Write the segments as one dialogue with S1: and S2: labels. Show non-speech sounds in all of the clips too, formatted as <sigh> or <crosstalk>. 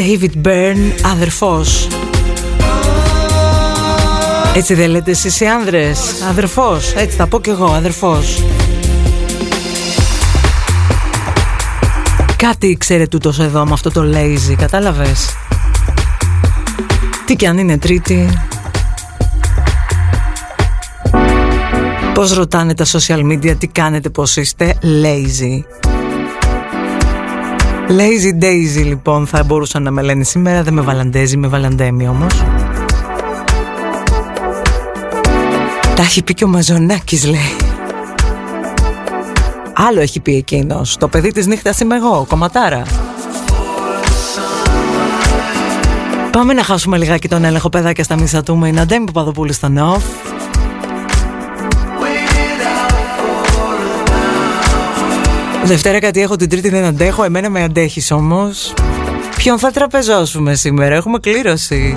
S1: David Byrne, αδερφός. Έτσι δεν λέτε εσείς οι άνδρες, αδερφός, έτσι θα πω κι εγώ, αδερφός. Κάτι ξέρετε τούτος εδώ με αυτό το lazy, κατάλαβες; Τι κι αν είναι τρίτη. Πώς ρωτάνε τα social media, τι κάνετε, πώς είστε, lazy; Lazy Daisy λοιπόν θα μπορούσαν να με λένε σήμερα, δεν με βαλαντέζει, με βαλαντέμι όμως. Τα έχει πει και ο Μαζονάκης λέει. Άλλο έχει πει εκείνος, το παιδί της νύχτας είμαι εγώ, κομματάρα. Πάμε να χάσουμε λιγάκι τον έλεγχο παιδάκια στα μισά του με είναι Παπαδοπούλου στο. Δευτέρα κάτι έχω, την τρίτη δεν αντέχω Εμένα με αντέχεις όμως. Ποιον θα τραπεζώσουμε σήμερα, έχουμε κλήρωση.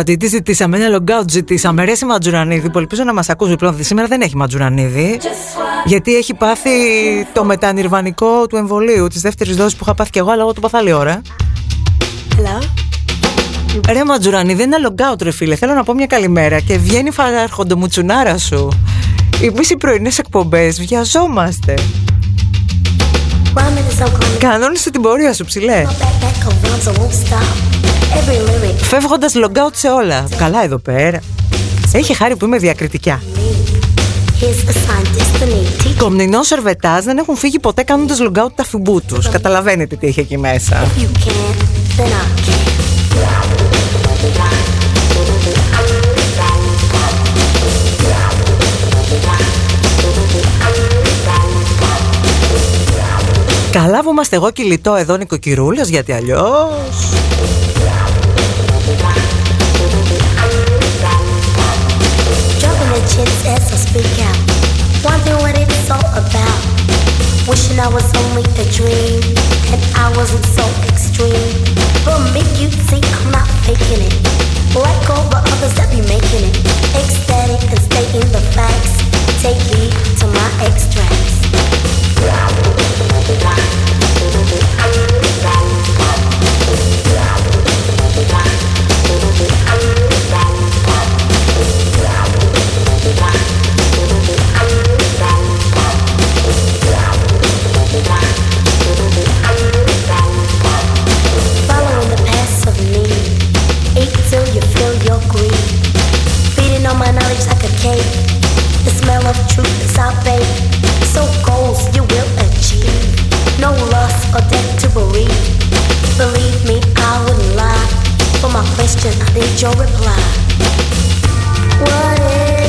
S2: ακροατή, τι ζητήσαμε, ένα logout ζητήσαμε. Ρέση Ματζουρανίδη, που ελπίζω να μας ακούσει πλέον. Σήμερα δεν έχει Ματζουρανίδη. Γιατί έχει πάθει το μετανιρβανικό του εμβολίου, της δεύτερης δόσης που είχα πάθει κι εγώ, αλλά εγώ το πάθα ώρα.
S3: Hello.
S2: Ρε Ματζουρανίδη, ένα logout, ρε φίλε. Θέλω να πω μια καλημέρα και βγαίνει φαρχοντομουτσουνάρα σου. Εμείς οι πρωινές εκπομπές βιαζόμαστε. Κανόνισε την πορεία σου ψηλέ. Φεύγοντας logout σε όλα. Καλά εδώ πέρα. Έχει χάρη που είμαι διακριτικιά Κομνηνός σερβετάζ δεν έχουν φύγει ποτέ κάνοντας logout τα φιμπού τους. Καταλαβαίνετε τι έχει εκεί μέσα.
S1: Καλά που είμαστε εγώ κυλιτό εδώ νοικοκυρούλες γιατί αλλιώς...
S3: As I speak out, wondering what it's all about. Wishing I was only a dream, and I wasn't so extreme. But make you think I'm not faking it, like all the others that be making it. Ecstatic and stating the facts. Take heed to my extract. truth are bake. So goals you will achieve. No loss or debt to bereave. Believe me, I wouldn't lie. For my question, I need your reply. What
S4: is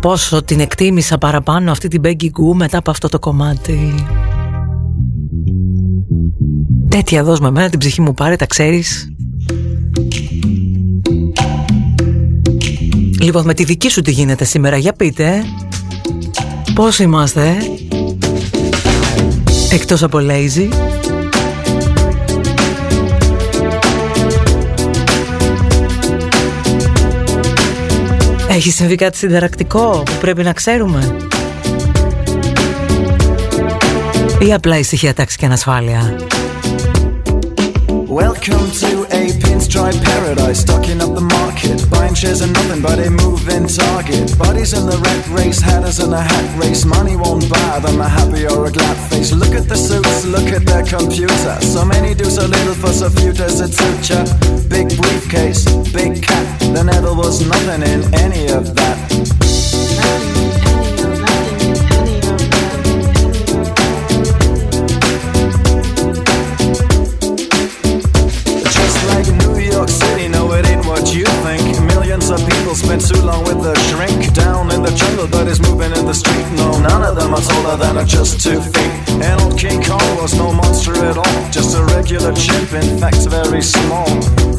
S1: πόσο την εκτίμησα παραπάνω αυτή την Peggy Goo μετά από αυτό το κομμάτι. Τέτοια δώσ' με εμένα την ψυχή μου πάρε, τα ξέρεις. Λοιπόν, με τη δική σου τι γίνεται σήμερα, για πείτε. Πώς είμαστε, εκτός από lazy. Έχει συμβεί κάτι συνταρακτικό που πρέπει να ξέρουμε; Ή απλά ησυχία τάξη και ανασφάλεια;
S5: Welcome to a pinstripe paradise, stocking up the market. Are nothing but a moving target. Bodies in the red race, hatters in a hat race. Money won't buy them a happy or a glad face. Look at the suits, look at their computer. So many do so little for so few does it suit ya? Big briefcase, big cat. There never was nothing in any of that. Are just two feet. And old King Kong was no monster at all, just a regular chimp, in fact, very small.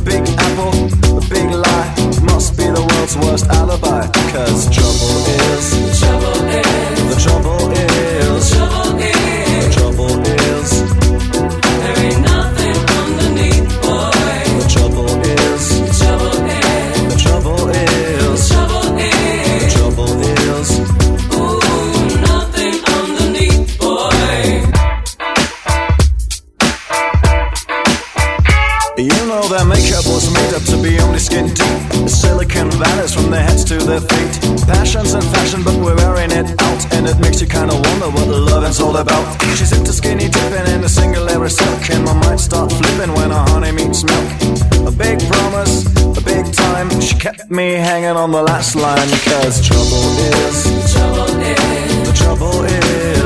S5: Big apple, a big lie, must be the world's worst alibi. Cause trouble is, their feet. Passions and fashion, but we're wearing it out. And it makes you kinda wonder what loving's all about. She's into skinny dipping in a single layer silk. And my mind start flipping when her honey meets milk. A big promise, a big time. She kept me hanging on the last line. Cause trouble is, trouble is, the trouble is,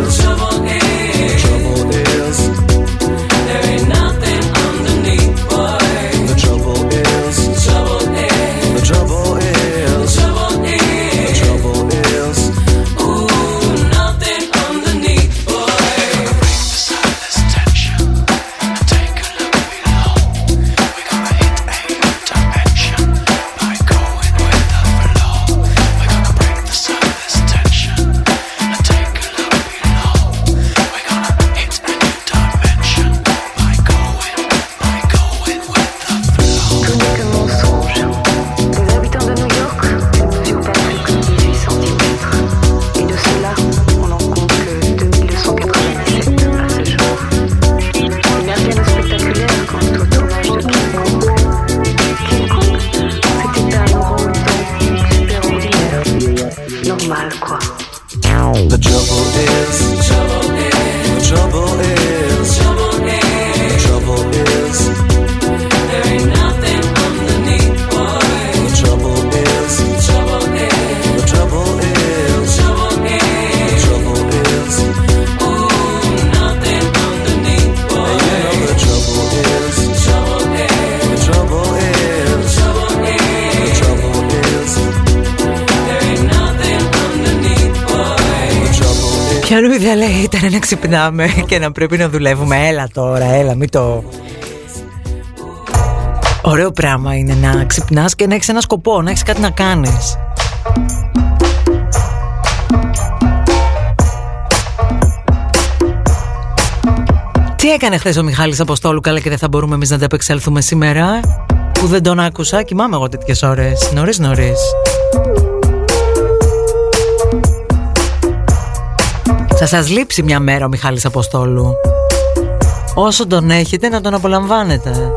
S6: ξυπνάμε <laughs> και να πρέπει να δουλεύουμε. Έλα τώρα, έλα, μην το. Ωραίο πράγμα είναι να ξυπνάς και να έχεις ένα σκοπό, να έχεις κάτι να κάνεις. Τι έκανε χθες ο Μιχάλης Αποστόλου, καλά και δεν θα μπορούμε εμείς να ανταπεξέλθουμε σήμερα. Που δεν τον άκουσα, κοιμάμαι εγώ τέτοιες ώρες. Νωρίς, νωρίς. Θα σας λείψει μια μέρα ο Μιχάλης Αποστόλου. Όσο τον έχετε να τον απολαμβάνετε.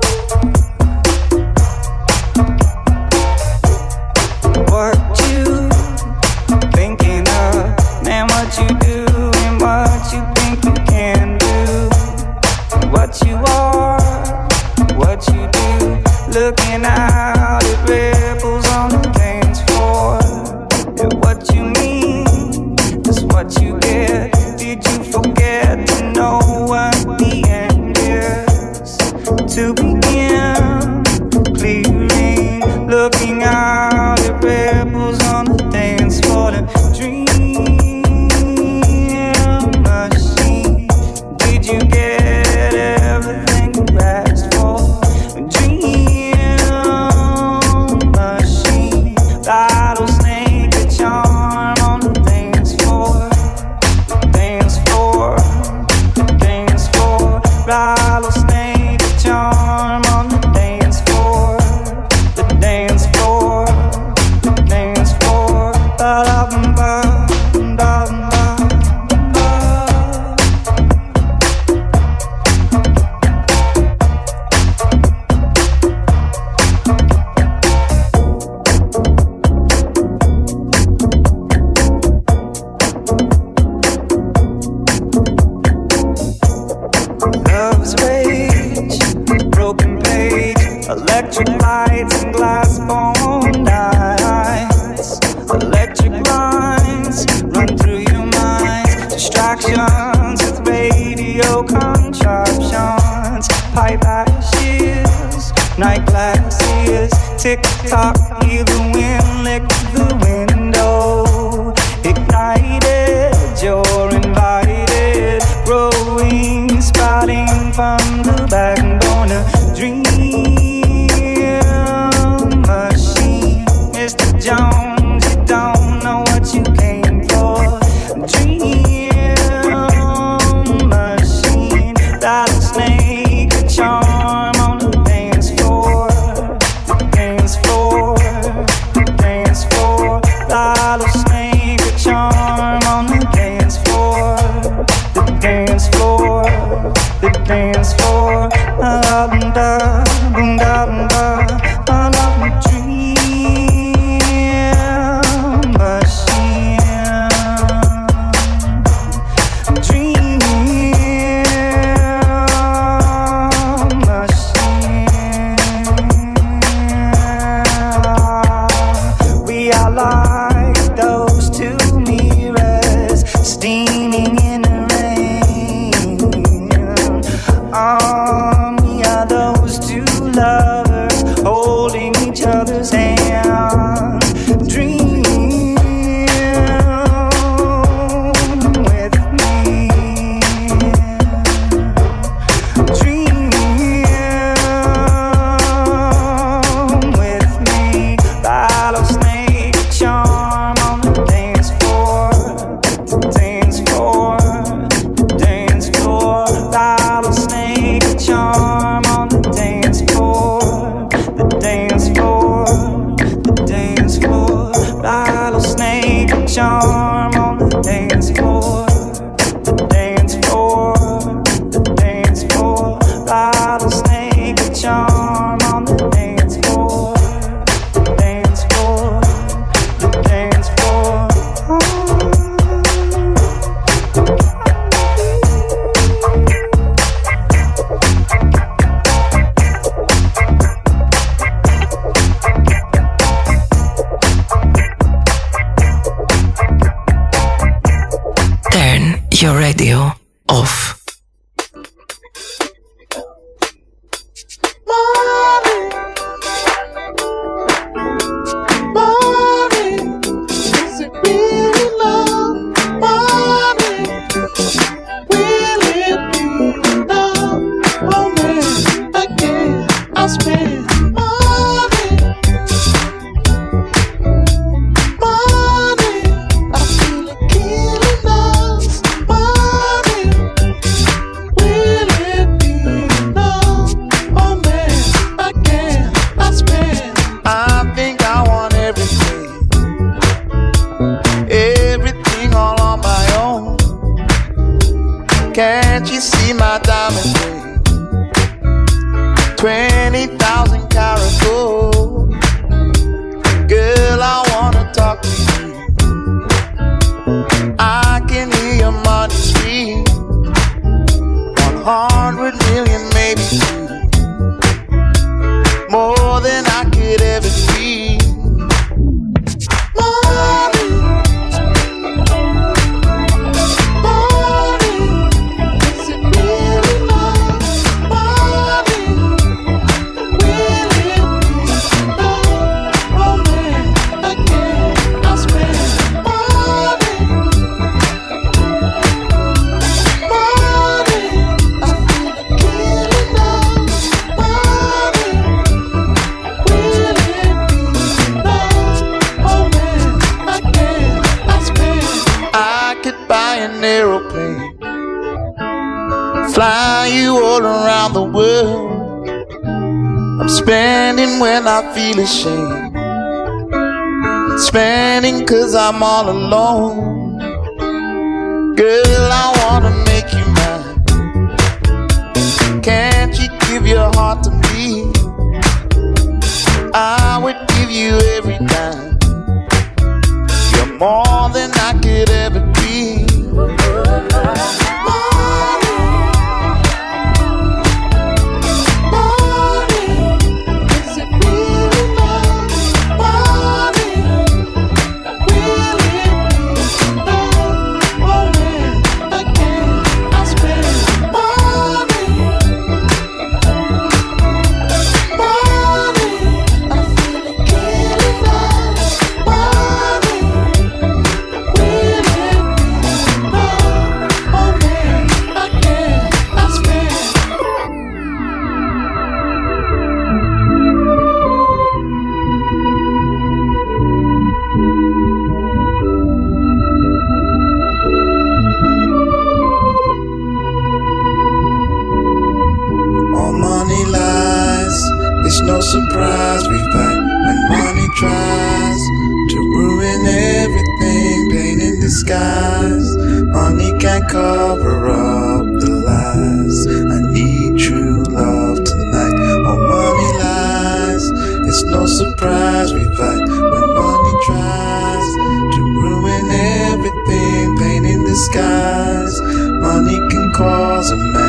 S7: Surprise we fight when money tries to ruin everything. Pain in disguise, money can cause a man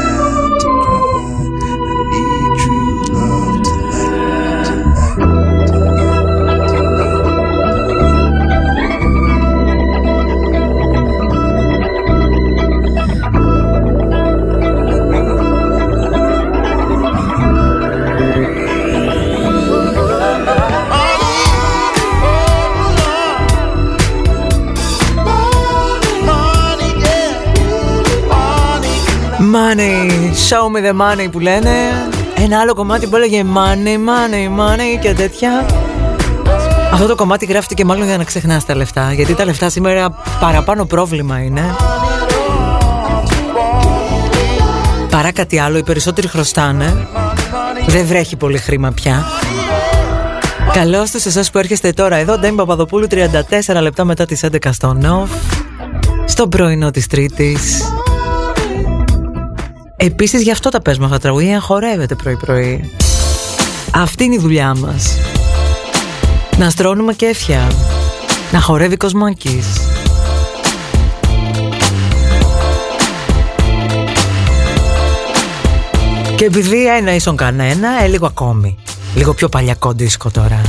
S1: Money, show me the money που λένε. Ένα άλλο κομμάτι που έλεγε money, money, money και τέτοια. Αυτό το κομμάτι γράφτηκε μάλλον για να ξεχνάς τα λεφτά. Γιατί τα λεφτά σήμερα παραπάνω πρόβλημα είναι. Παρά κάτι άλλο, οι περισσότεροι χρωστάνε. Δεν βρέχει πολύ χρήμα πια. Καλώς τους εσάς που έρχεστε τώρα εδώ. Ντέμι Παπαδοπούλου, 34 λεπτά μετά τις 11 στο ΝΟΦ. Στο πρωινό της Τρίτης. Επίσης γι' αυτό τα παίζουμε αυτά τα τραγούδια, για να χορεύετε πρωί-πρωί. Αυτή είναι η δουλειά μας. Να στρώνουμε κέφια. Να χορεύει Κοσμάκης. Και επειδή ένα ίσον κανένα, ε, λίγο ακόμη. Λίγο πιο παλιακό δίσκο τώρα.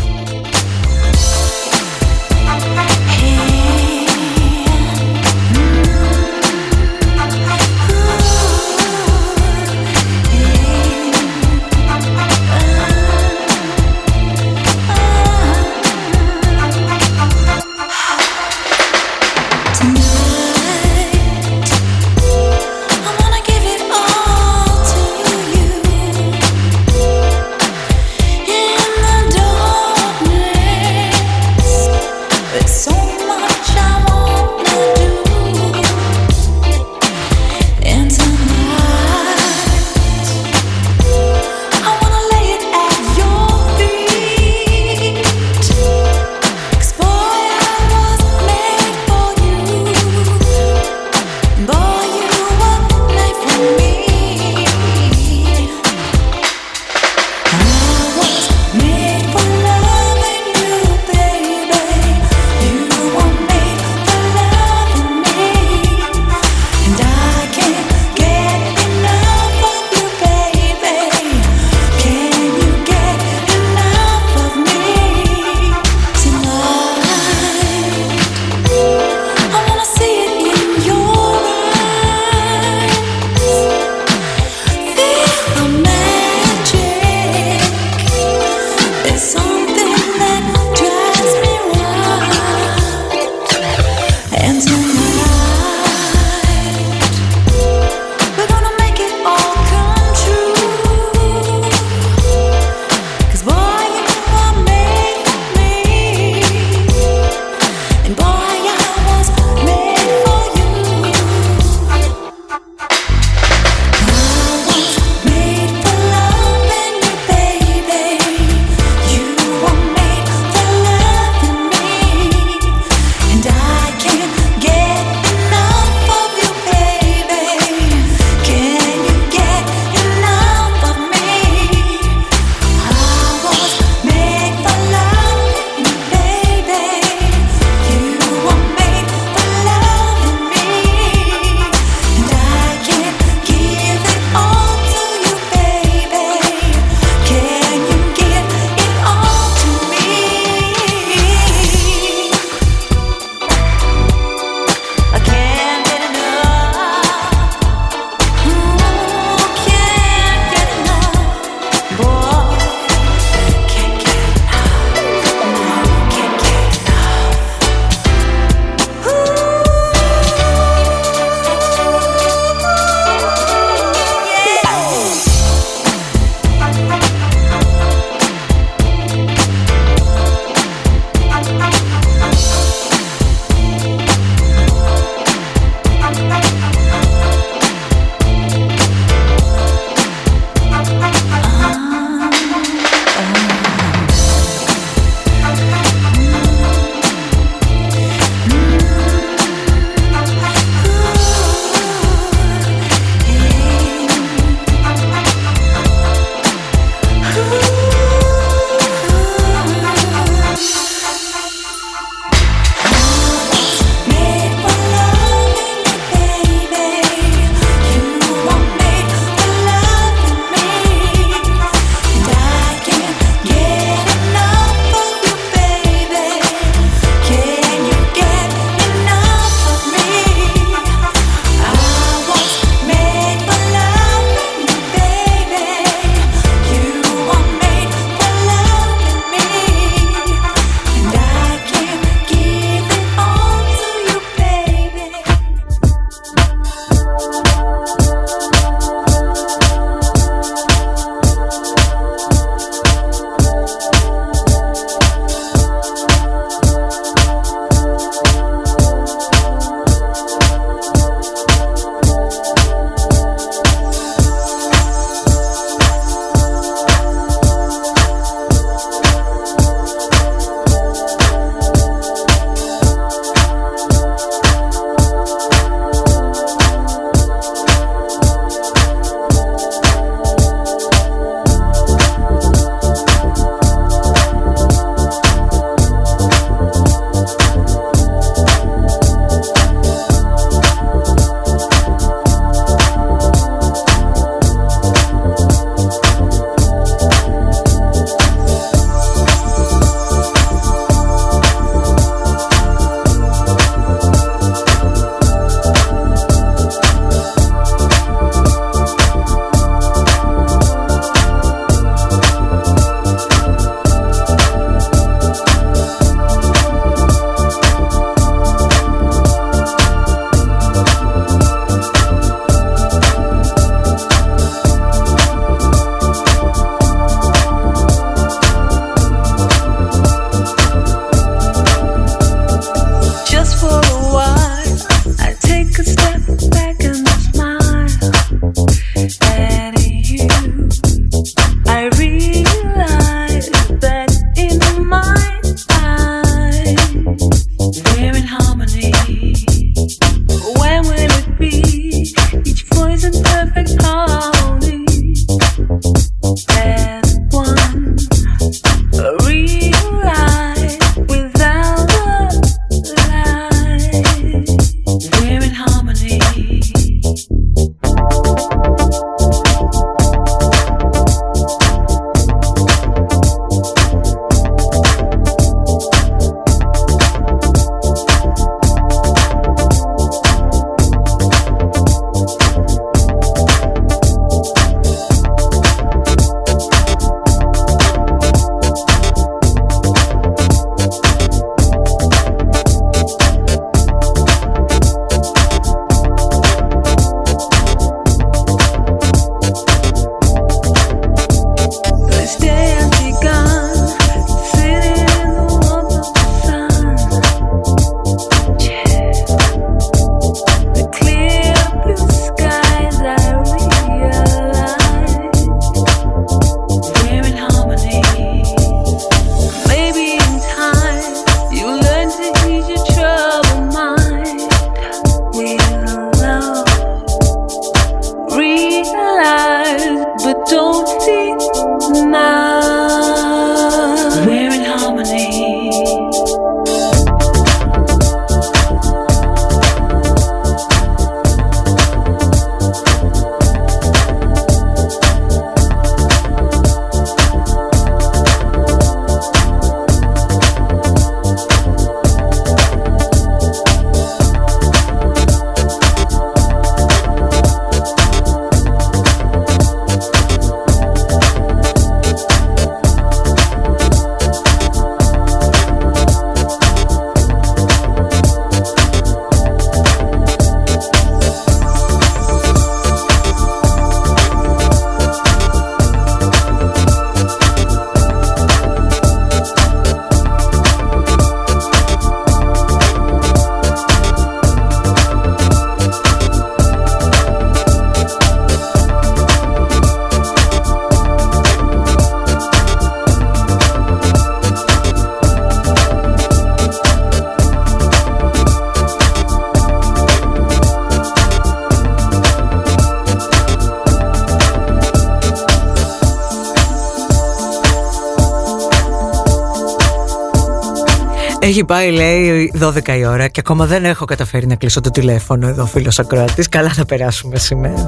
S1: Έχει πάει λέει 12 η ώρα και ακόμα δεν έχω καταφέρει να κλείσω το τηλέφωνο εδώ φίλος ακροατής. Καλά θα περάσουμε σήμερα.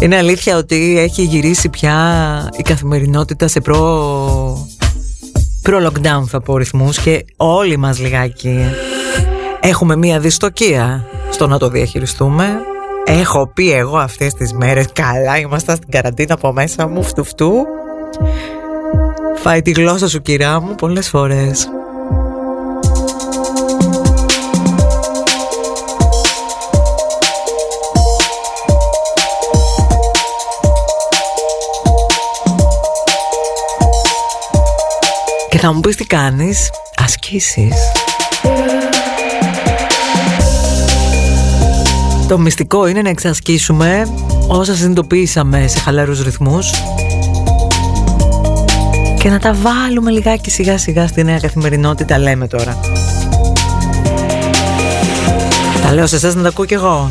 S1: Είναι αλήθεια ότι έχει γυρίσει πια η καθημερινότητα σε προ... προ-lockdown θα πω ρυθμούς και όλοι μας λιγάκι. Έχουμε μία δυστοκία στο να το διαχειριστούμε. Έχω πει εγώ αυτές τις μέρες καλά ήμασταν στην καραντίνα από μέσα μου φτουφτού Φάει τη γλώσσα σου κυρά μου πολλές φορές θα μου πεις τι κάνεις Ασκήσεις Το μυστικό είναι να εξασκήσουμε όσα συνειδητοποιήσαμε σε χαλαρούς ρυθμούς και να τα βάλουμε λιγάκι σιγά σιγά στη νέα καθημερινότητα λέμε τώρα. Τα λέω σε εσάς να τα ακούω κι εγώ.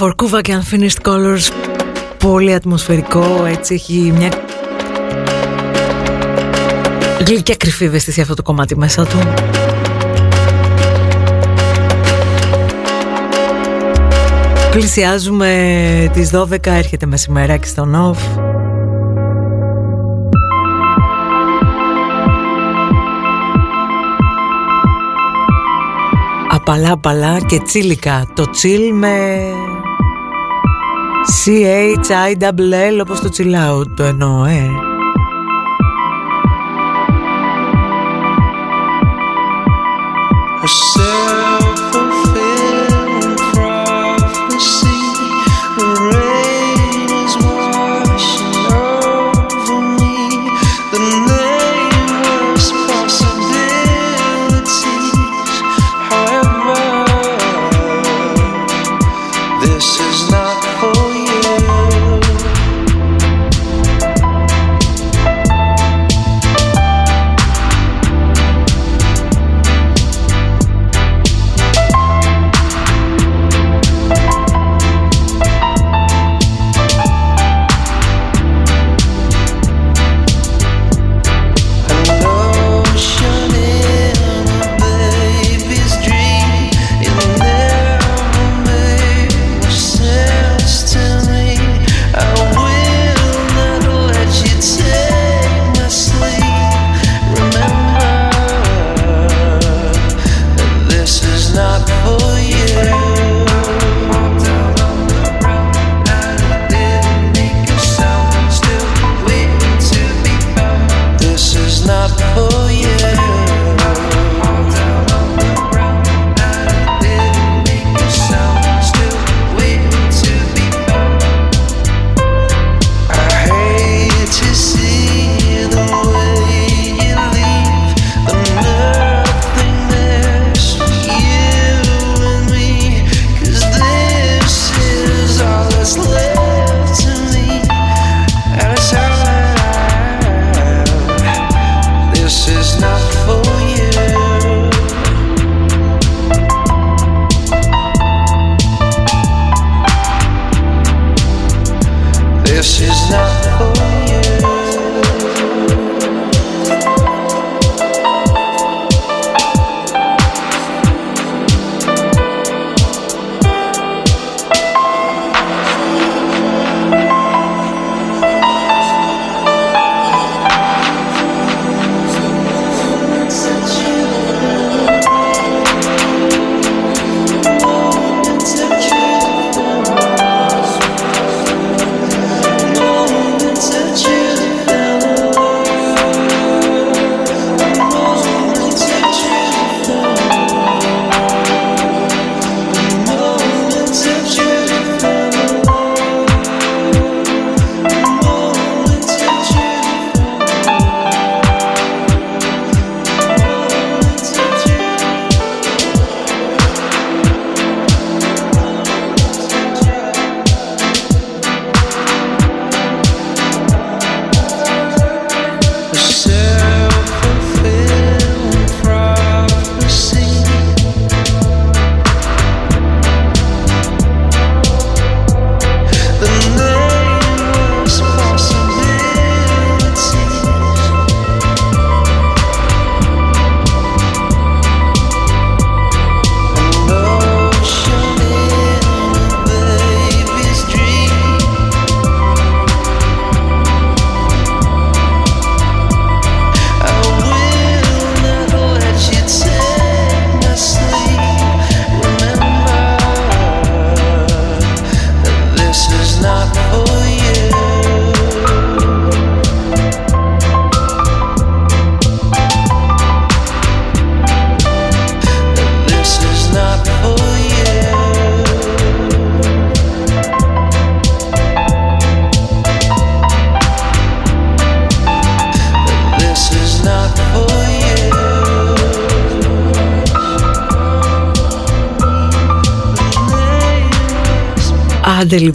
S8: Φορκούβα και Unfinished Colors. Πολύ ατμοσφαιρικό, έτσι έχει μια γλυκιά κρυφή ευαισθησία αυτό το κομμάτι μέσα του. Πλησιάζουμε τις 12, έρχεται μεσημεράκι στο Νοφ Απαλά απαλά και τσίλικα. Το τσίλ με CHIWL όπως το chill out το εννοώ, ε.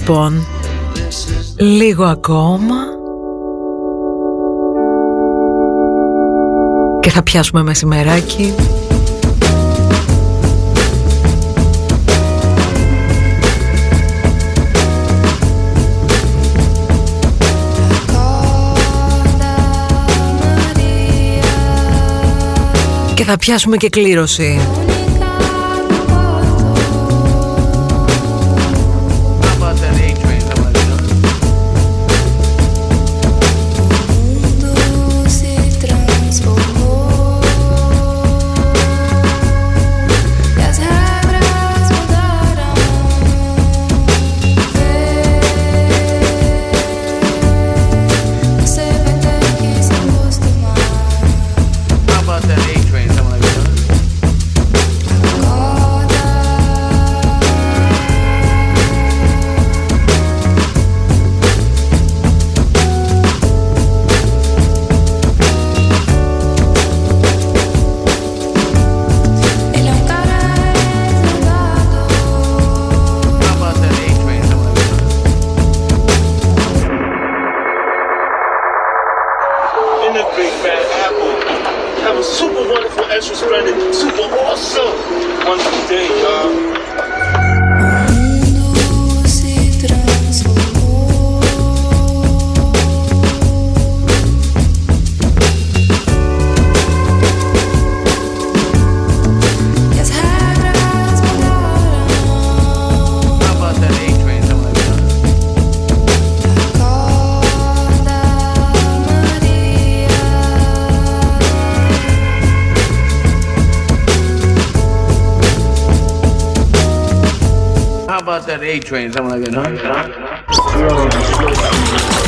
S8: λοιπόν Λίγο ακόμα Και θα πιάσουμε μεσημεράκι.
S1: Και θα πιάσουμε και κλήρωση.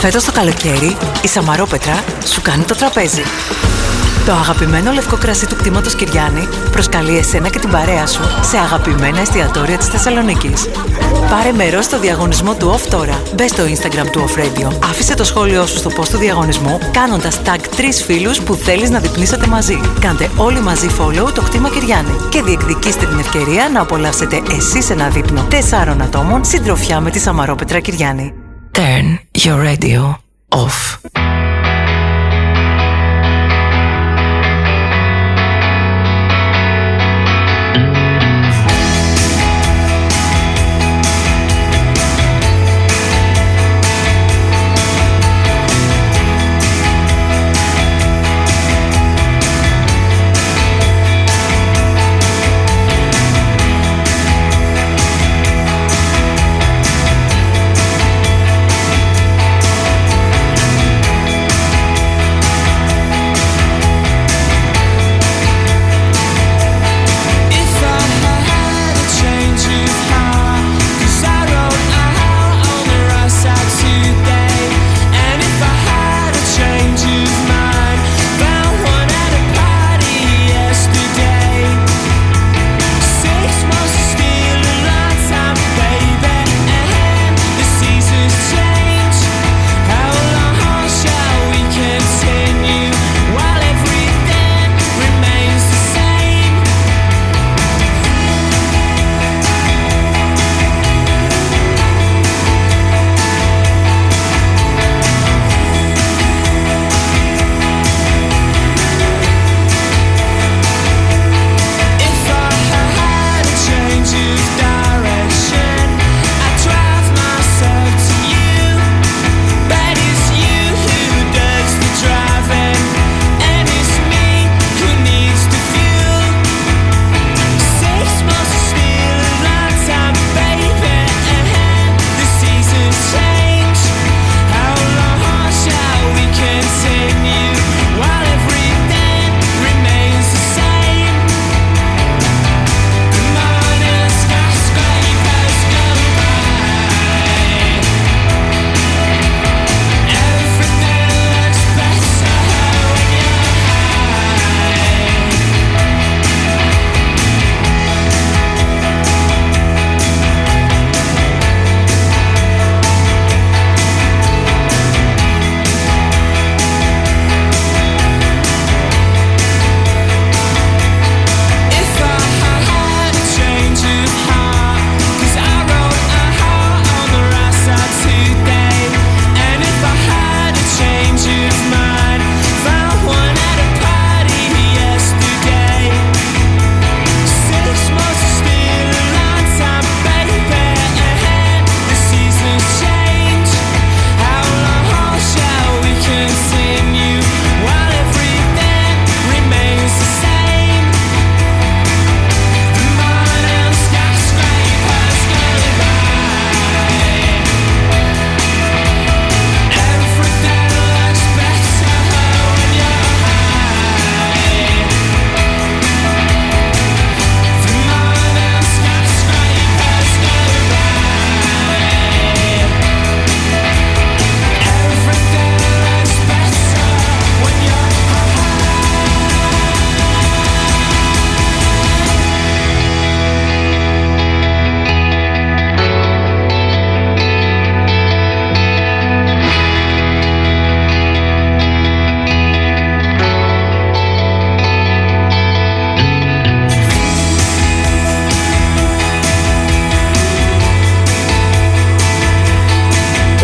S1: Φέτος το καλοκαίρι η Σαμαρόπετρα σου κάνει το τραπέζι. Το αγαπημένο λευκό κρασί του κτήματος Κυριάννη προσκαλεί εσένα και την παρέα σου σε αγαπημένα εστιατόρια της Θεσσαλονίκης. Πάρε μέρος στο διαγωνισμό του OFF τώρα. Μπε στο Instagram του Off Radio. Άφησε το σχόλιο σου στο post του διαγωνισμού κάνοντας tag τρεις φίλους που θέλεις να διπνήσετε μαζί. Κάντε όλοι μαζί follow το κτήμα Κυριάννη και διεκδικήστε την ευκαιρία να απολαύσετε εσείς ένα δείπνο τεσσάρων ατόμων συντροφιά με τη Σαμαρόπετρα Κυριάννη. Turn your radio off.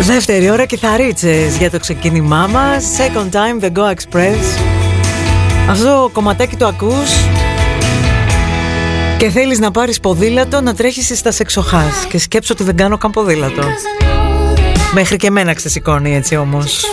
S9: Δεύτερη ώρα κιθαρίτσες για το ξεκίνημά μας. Second time the Go Express. Αυτό το κομματάκι το ακούς Και θέλεις να πάρεις ποδήλατο να τρέχεις στα σεξοχάς. Και σκέψω ότι δεν κάνω καμποδήλατο. Μέχρι και εμένα ξεσηκώνει έτσι όμως.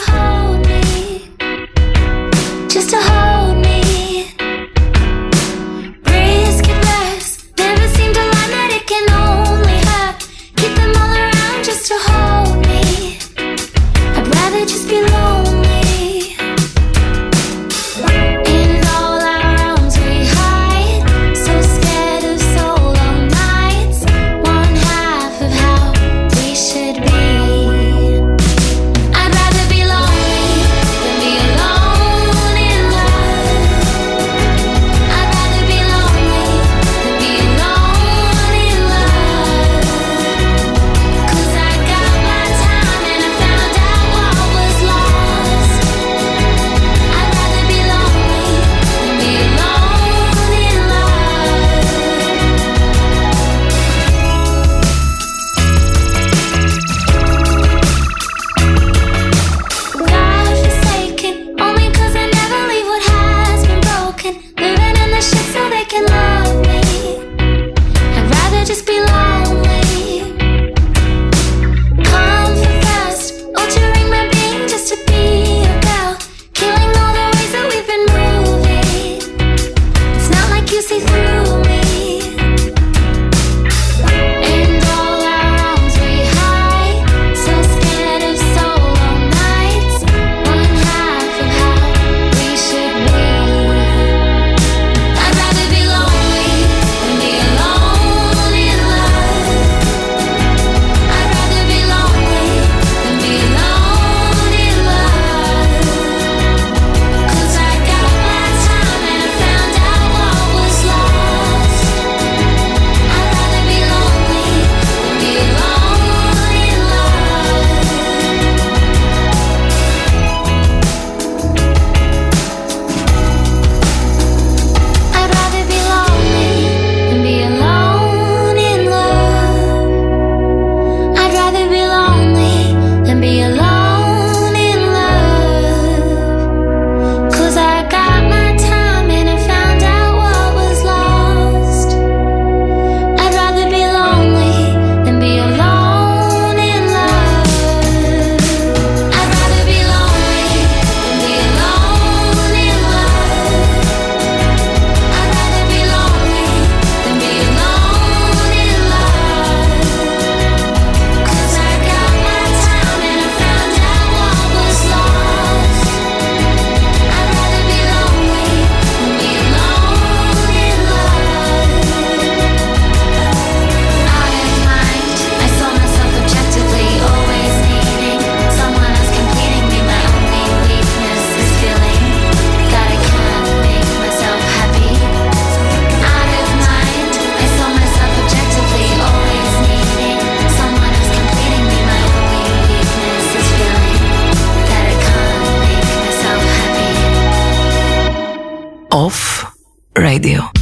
S1: Radio.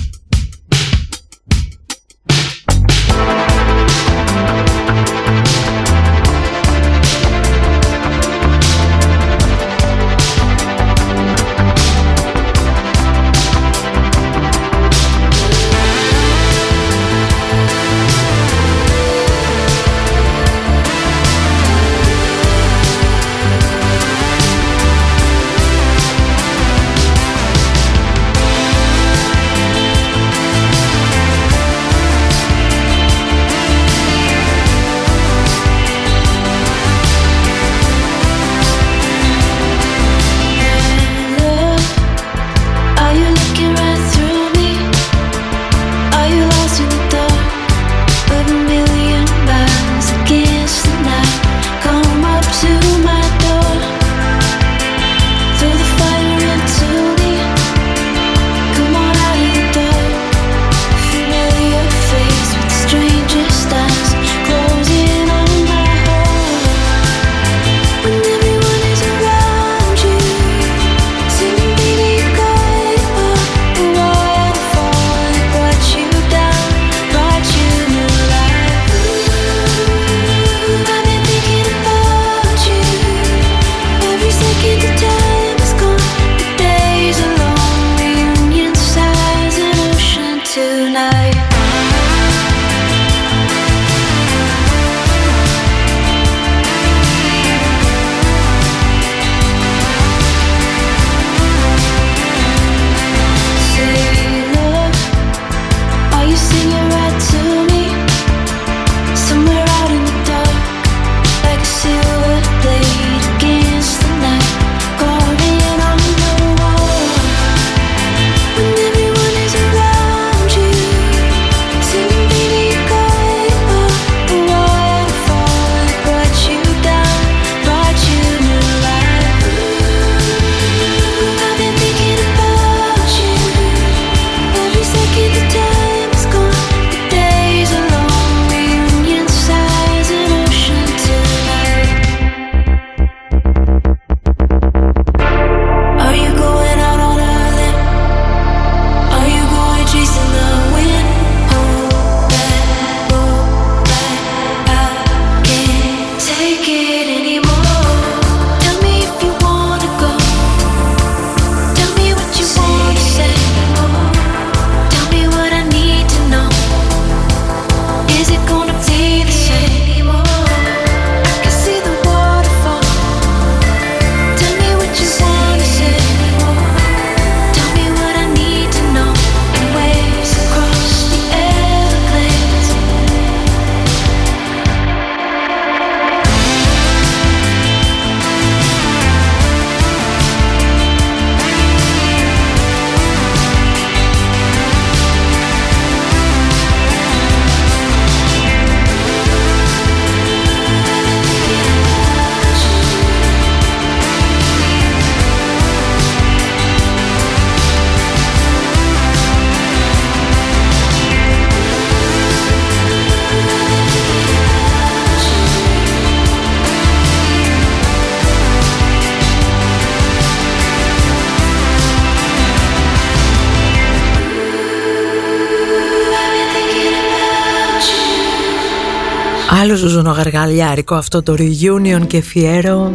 S10: Άλλο ζουζουνογαργαλιάρικο αυτό το reunion και φιέρο.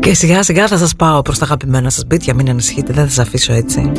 S10: Και σιγά σιγά θα σας πάω προς τα αγαπημένα σας μπίτια, μην ανησυχείτε, δεν θα σας αφήσω έτσι.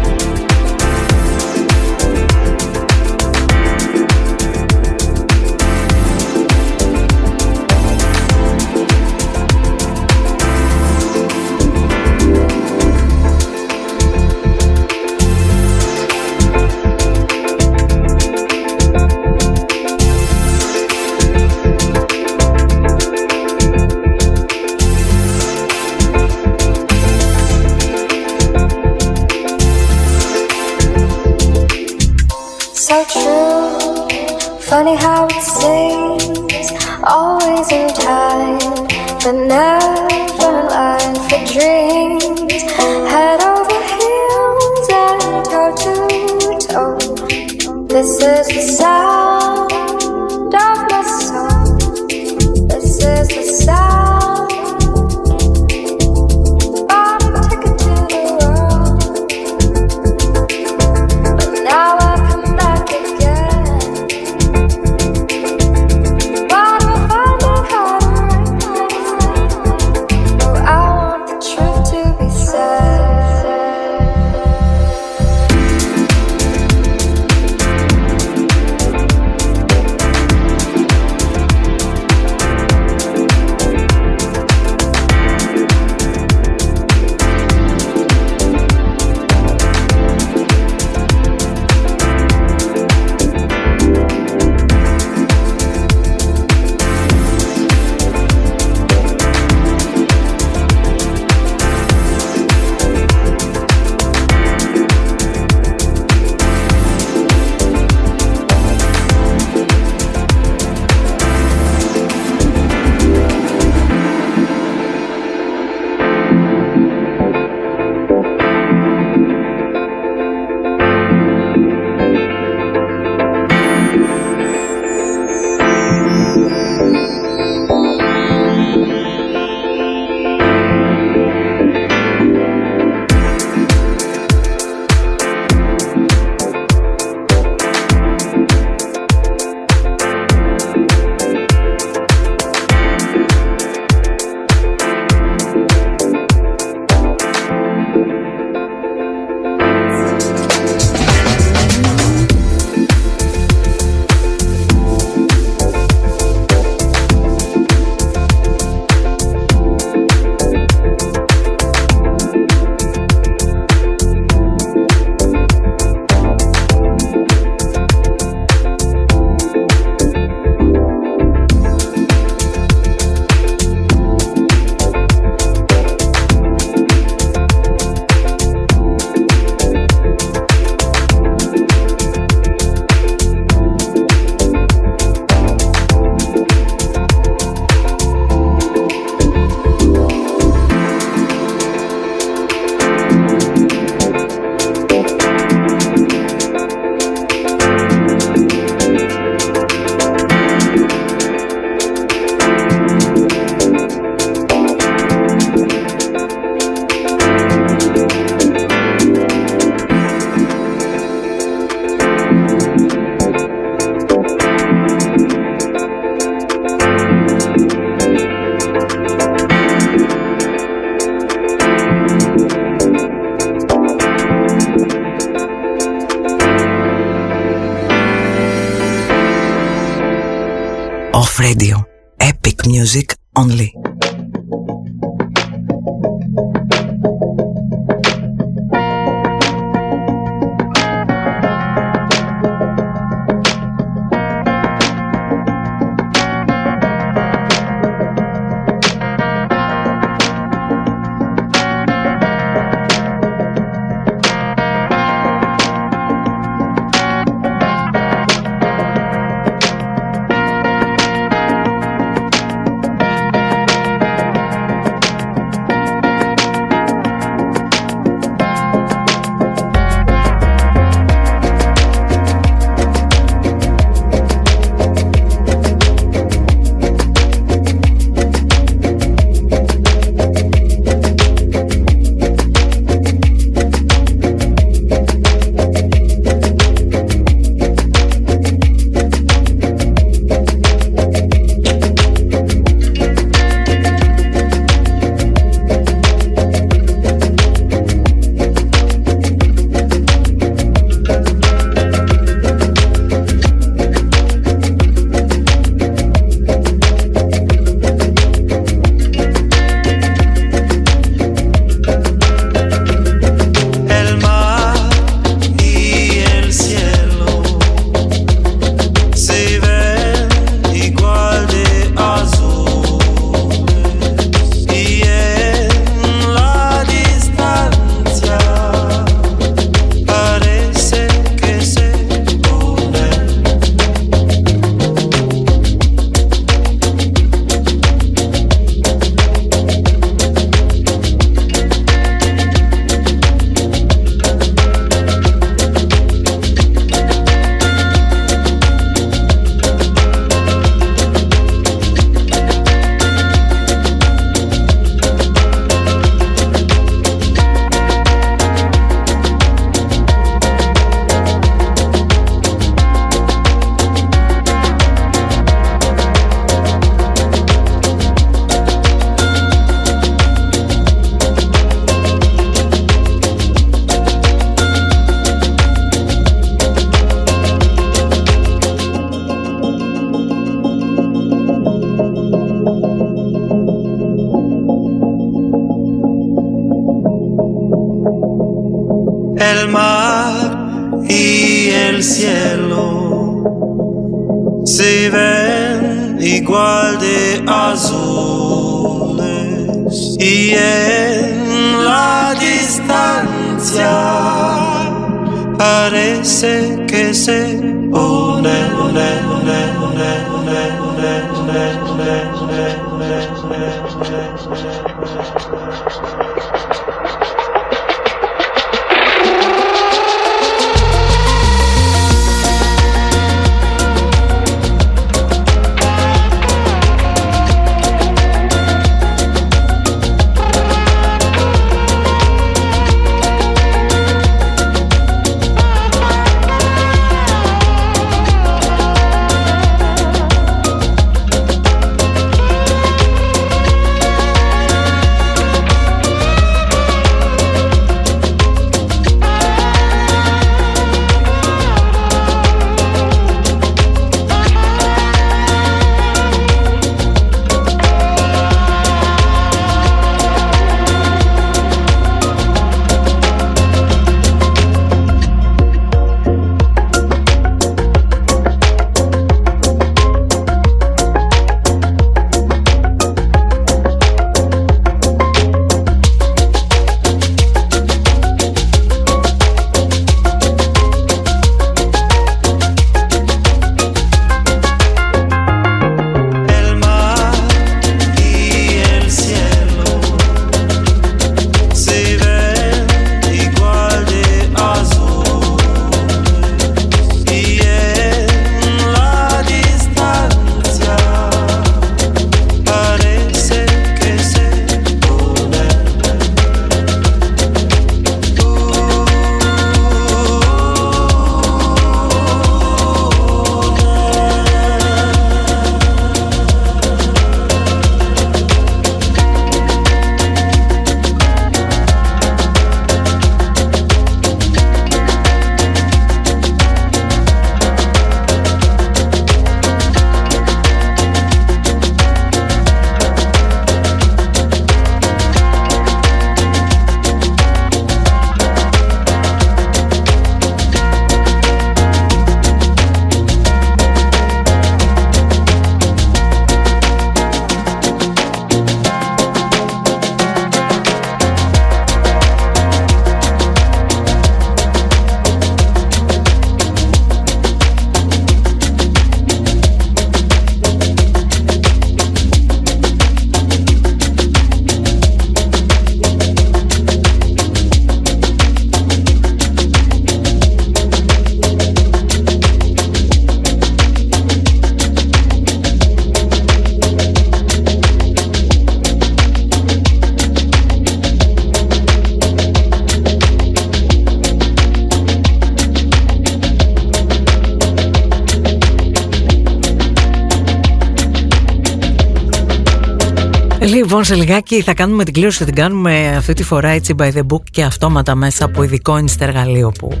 S1: Λοιπόν, σε λιγάκι θα κάνουμε την κλήρωση και την κάνουμε αυτή τη φορά έτσι by the book και αυτόματα μέσα από ειδικό ενστεργαλείο που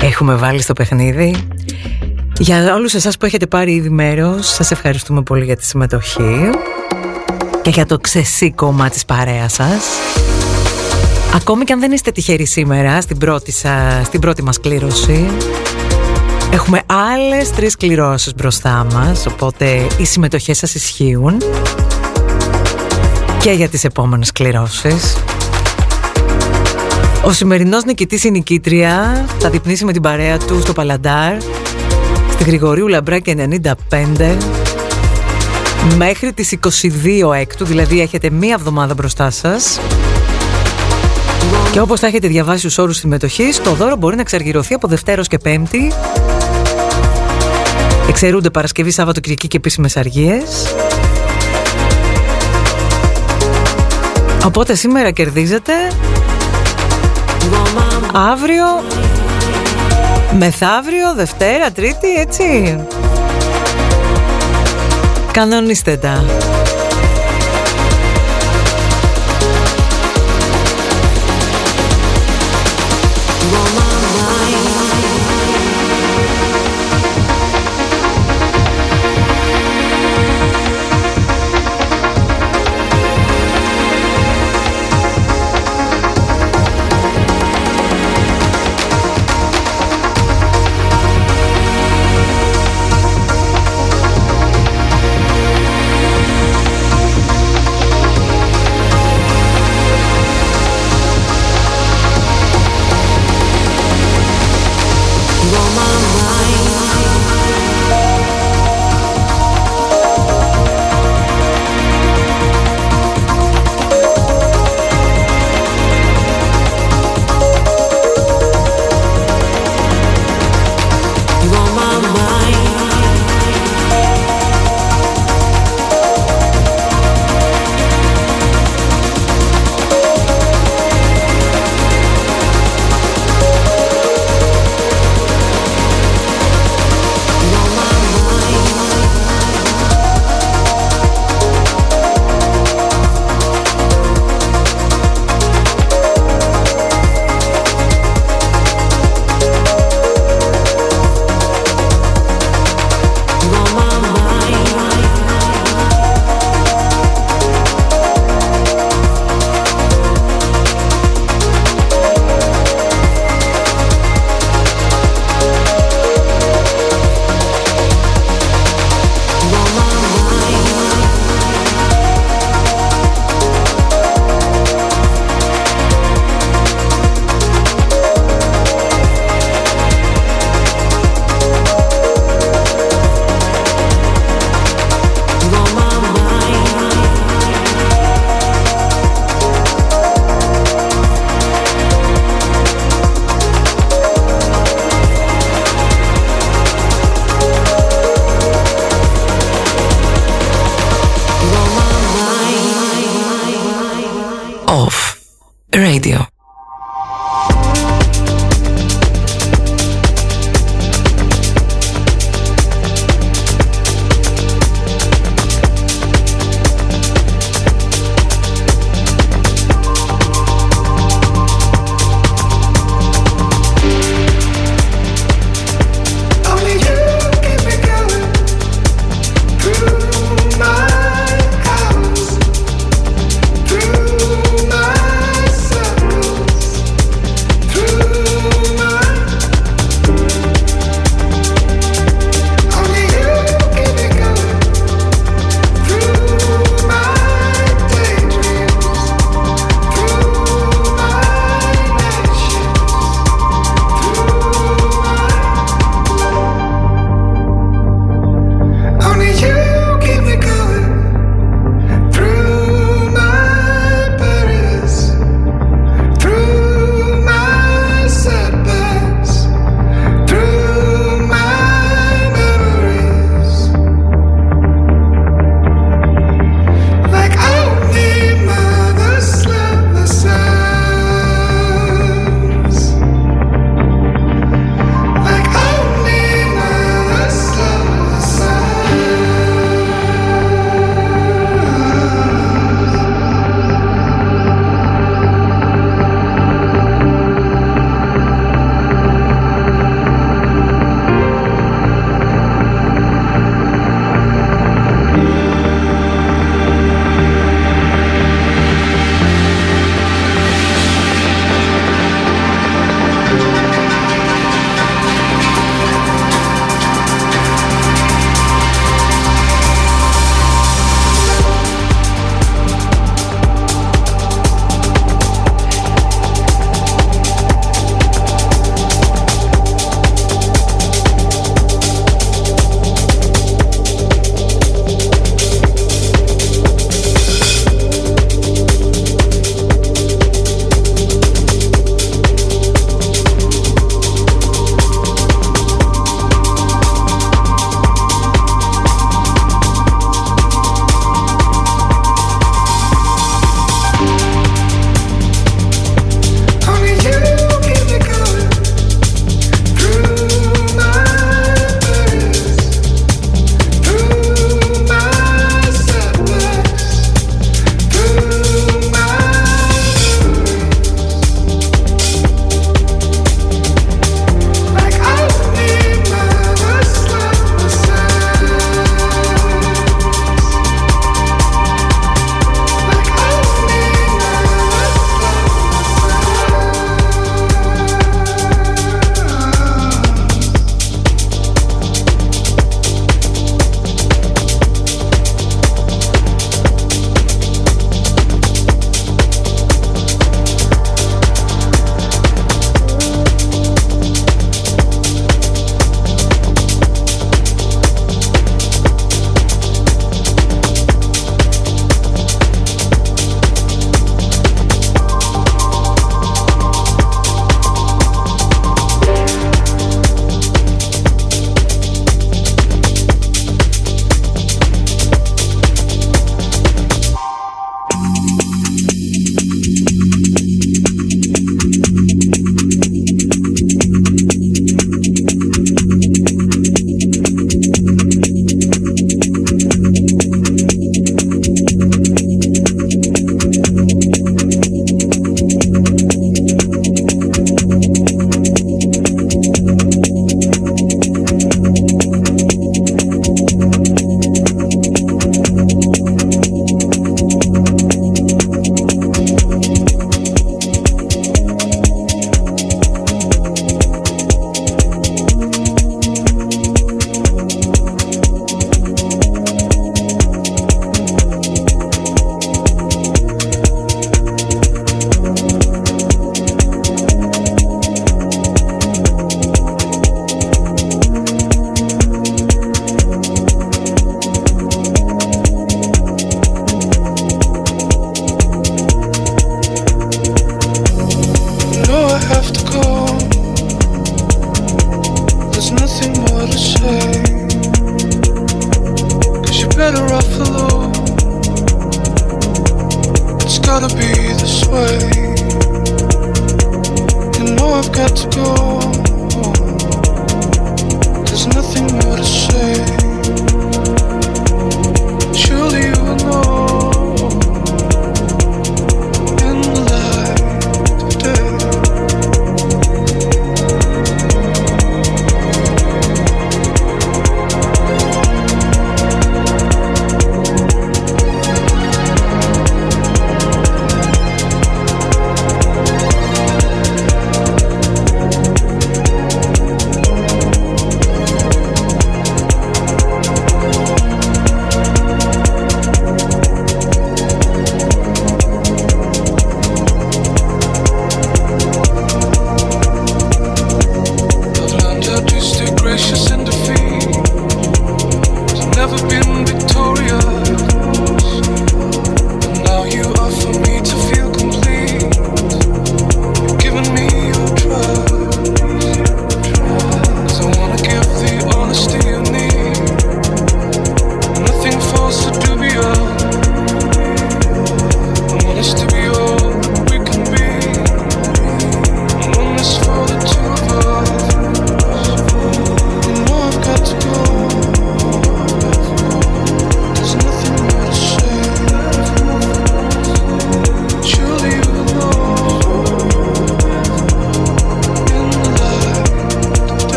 S1: έχουμε βάλει στο παιχνίδι. Για όλους εσάς που έχετε πάρει ήδη μέρος, σας ευχαριστούμε πολύ για τη συμμετοχή και για το ξεσήκωμα της παρέας σας. Ακόμη και αν δεν είστε τυχεροί σήμερα στην πρώτη, σα, στην πρώτη μας κλήρωση, έχουμε άλλες τρεις κληρώσεις μπροστά μας, οπότε οι συμμετοχές σας ισχύουν και για τις επόμενες κληρώσεις. Ο σημερινός νικητής η νικήτρια θα διπνήσει με την παρέα του στο Παλαντάρ στη Γρηγορίου Λαμπράκη 95 μέχρι τις 22 έκτου, δηλαδή έχετε μία εβδομάδα μπροστά σας. Και όπως θα έχετε διαβάσει τους όρους συμμετοχής, το δώρο μπορεί να εξαργυρωθεί από Δευτέρος και Πέμπτη. Εξαιρούνται Παρασκευή, Σάββατο, Κυριακή και επίσημες αργίες Οπότε σήμερα κερδίζετε Αύριο Μεθαύριο, Δευτέρα, Τρίτη, έτσι. Κανονίστε τα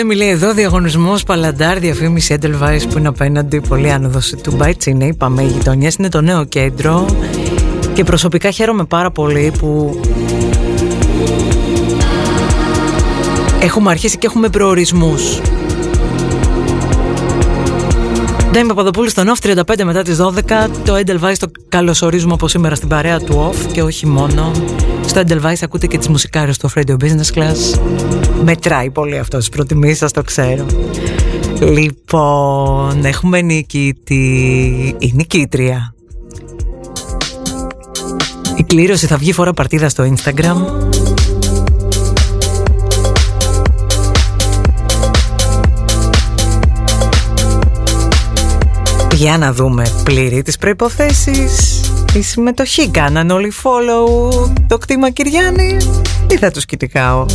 S1: Ντέμι λέει εδώ διαγωνισμός Παλαντάρ, διαφήμιση Edelweiss που είναι απέναντι. Πολύ άνοδος του Μπάιτς είναι, είπαμε, οι γειτονιές είναι το νέο κέντρο. Και προσωπικά χαίρομαι πάρα πολύ που έχουμε αρχίσει και έχουμε προορισμούς. Ντέμι Παπαδοπούλου στον OFF 35 μετά τις 12 Το Edelweiss το καλωσορίζουμε από σήμερα στην παρέα του OFF Και όχι μόνο Στο Edelweiss ακούτε και τις μουσικάρες του Off Radio Business Class. Μετράει πολύ αυτό στις προτιμήσεις σας το ξέρω. Λοιπόν, έχουμε νικητή Η νικήτρια. Η κλήρωση θα βγει φορά παρτίδα στο Instagram. Για να δούμε πλήρη τις προϋποθέσεις Η συμμετοχή κάναν όλοι follow το κτήμα Κυριάννης Ή θα τους κοιτικάω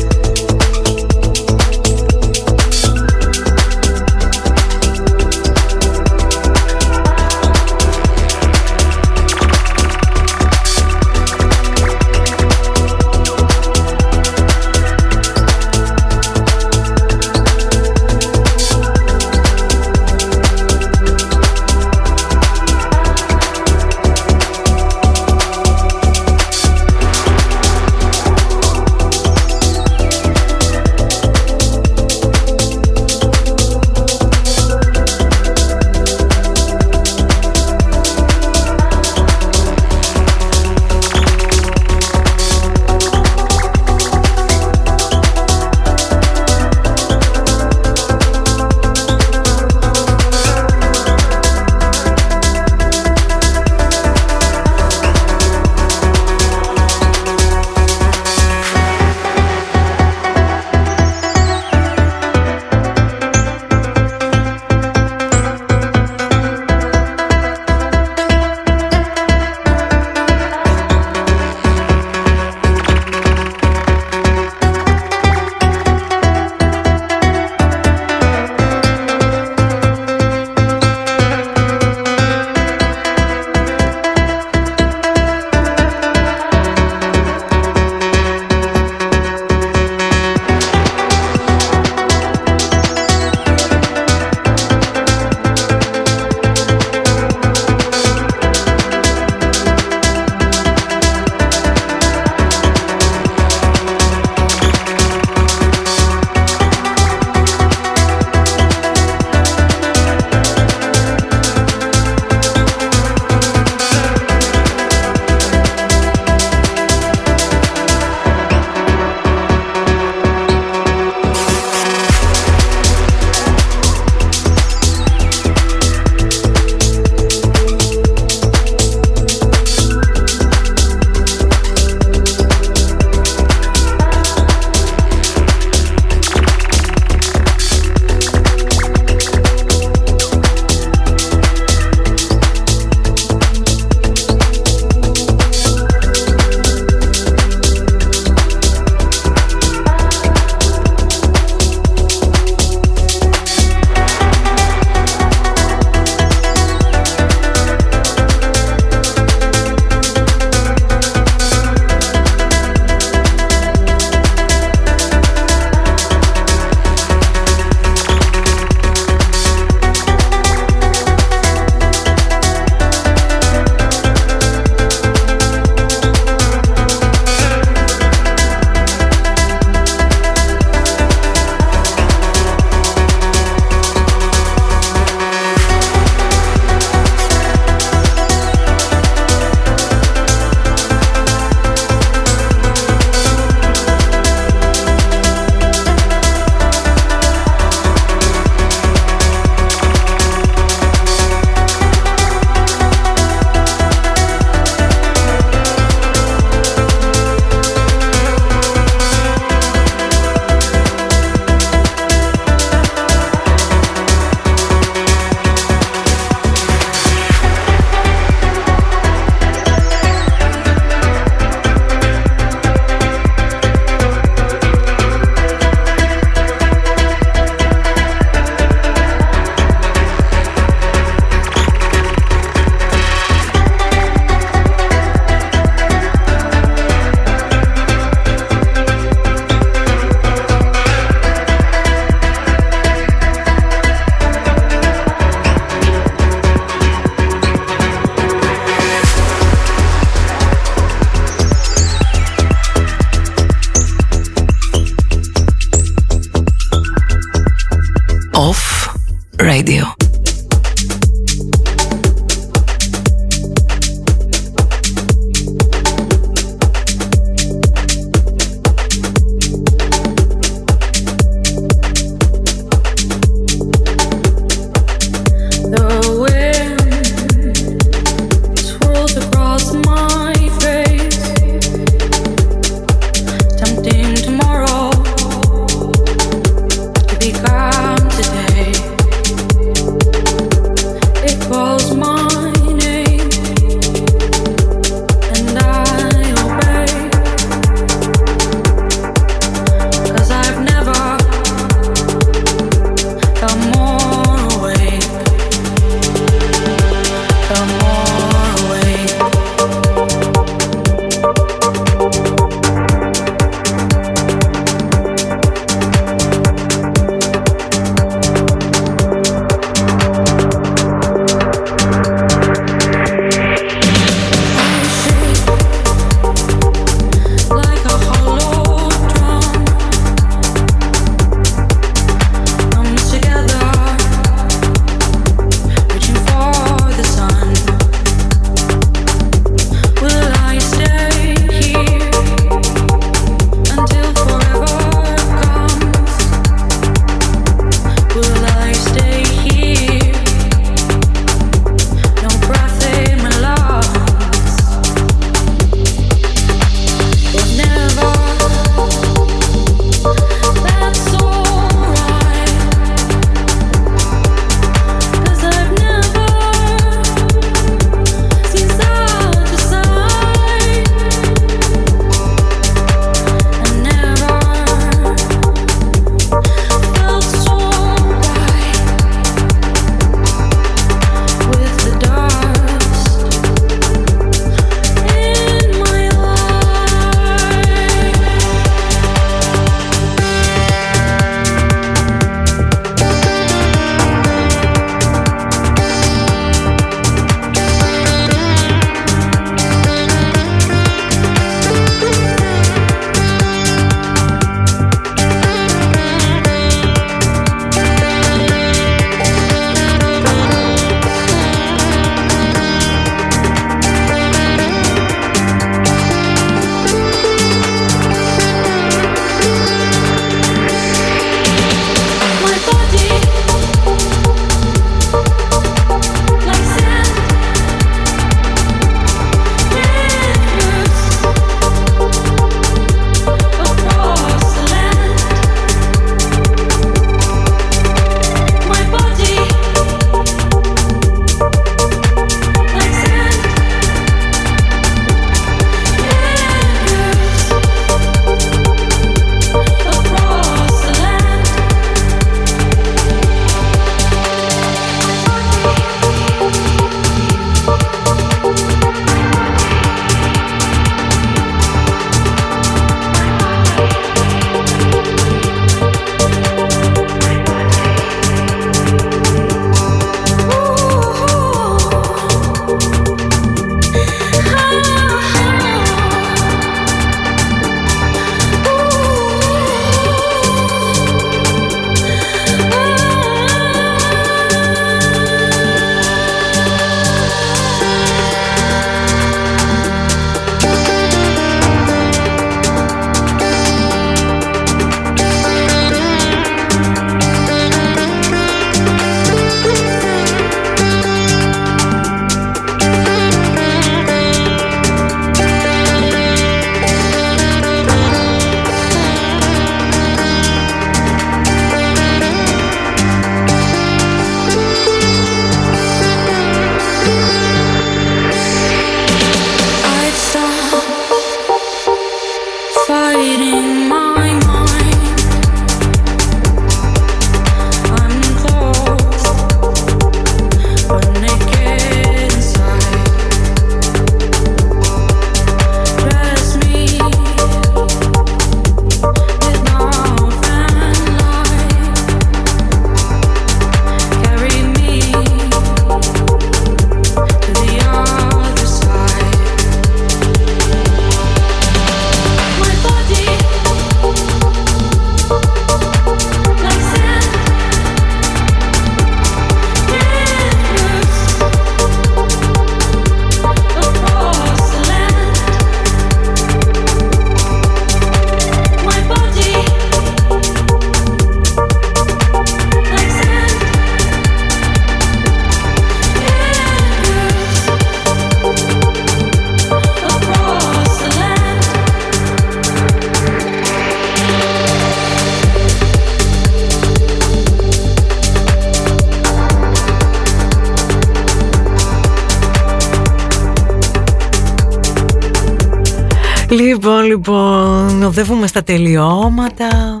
S1: οδεύουμε στα τελειώματα.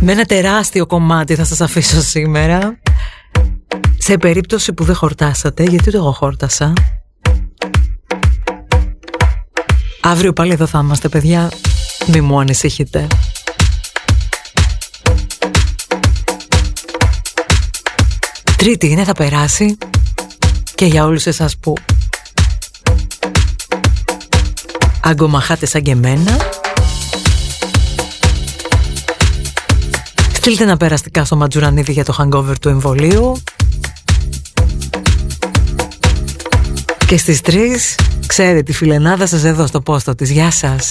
S1: Με ένα τεράστιο κομμάτι θα σας αφήσω σήμερα. Σε περίπτωση που δεν χορτάσατε, γιατί το εγώ χόρτασα. Αύριο πάλι εδώ θα είμαστε, παιδιά. Μη μου ανησυχείτε. Τρίτη είναι, θα περάσει και για όλους εσάς που αγκομαχάτε σαν και εμένα. Στείλτε ένα περαστικά στο Ματζουρανίδη για το hangover του εμβολίου. Και στις 3 ξέρετε τη φιλενάδα σας εδώ στο πόστο της. Γεια σας.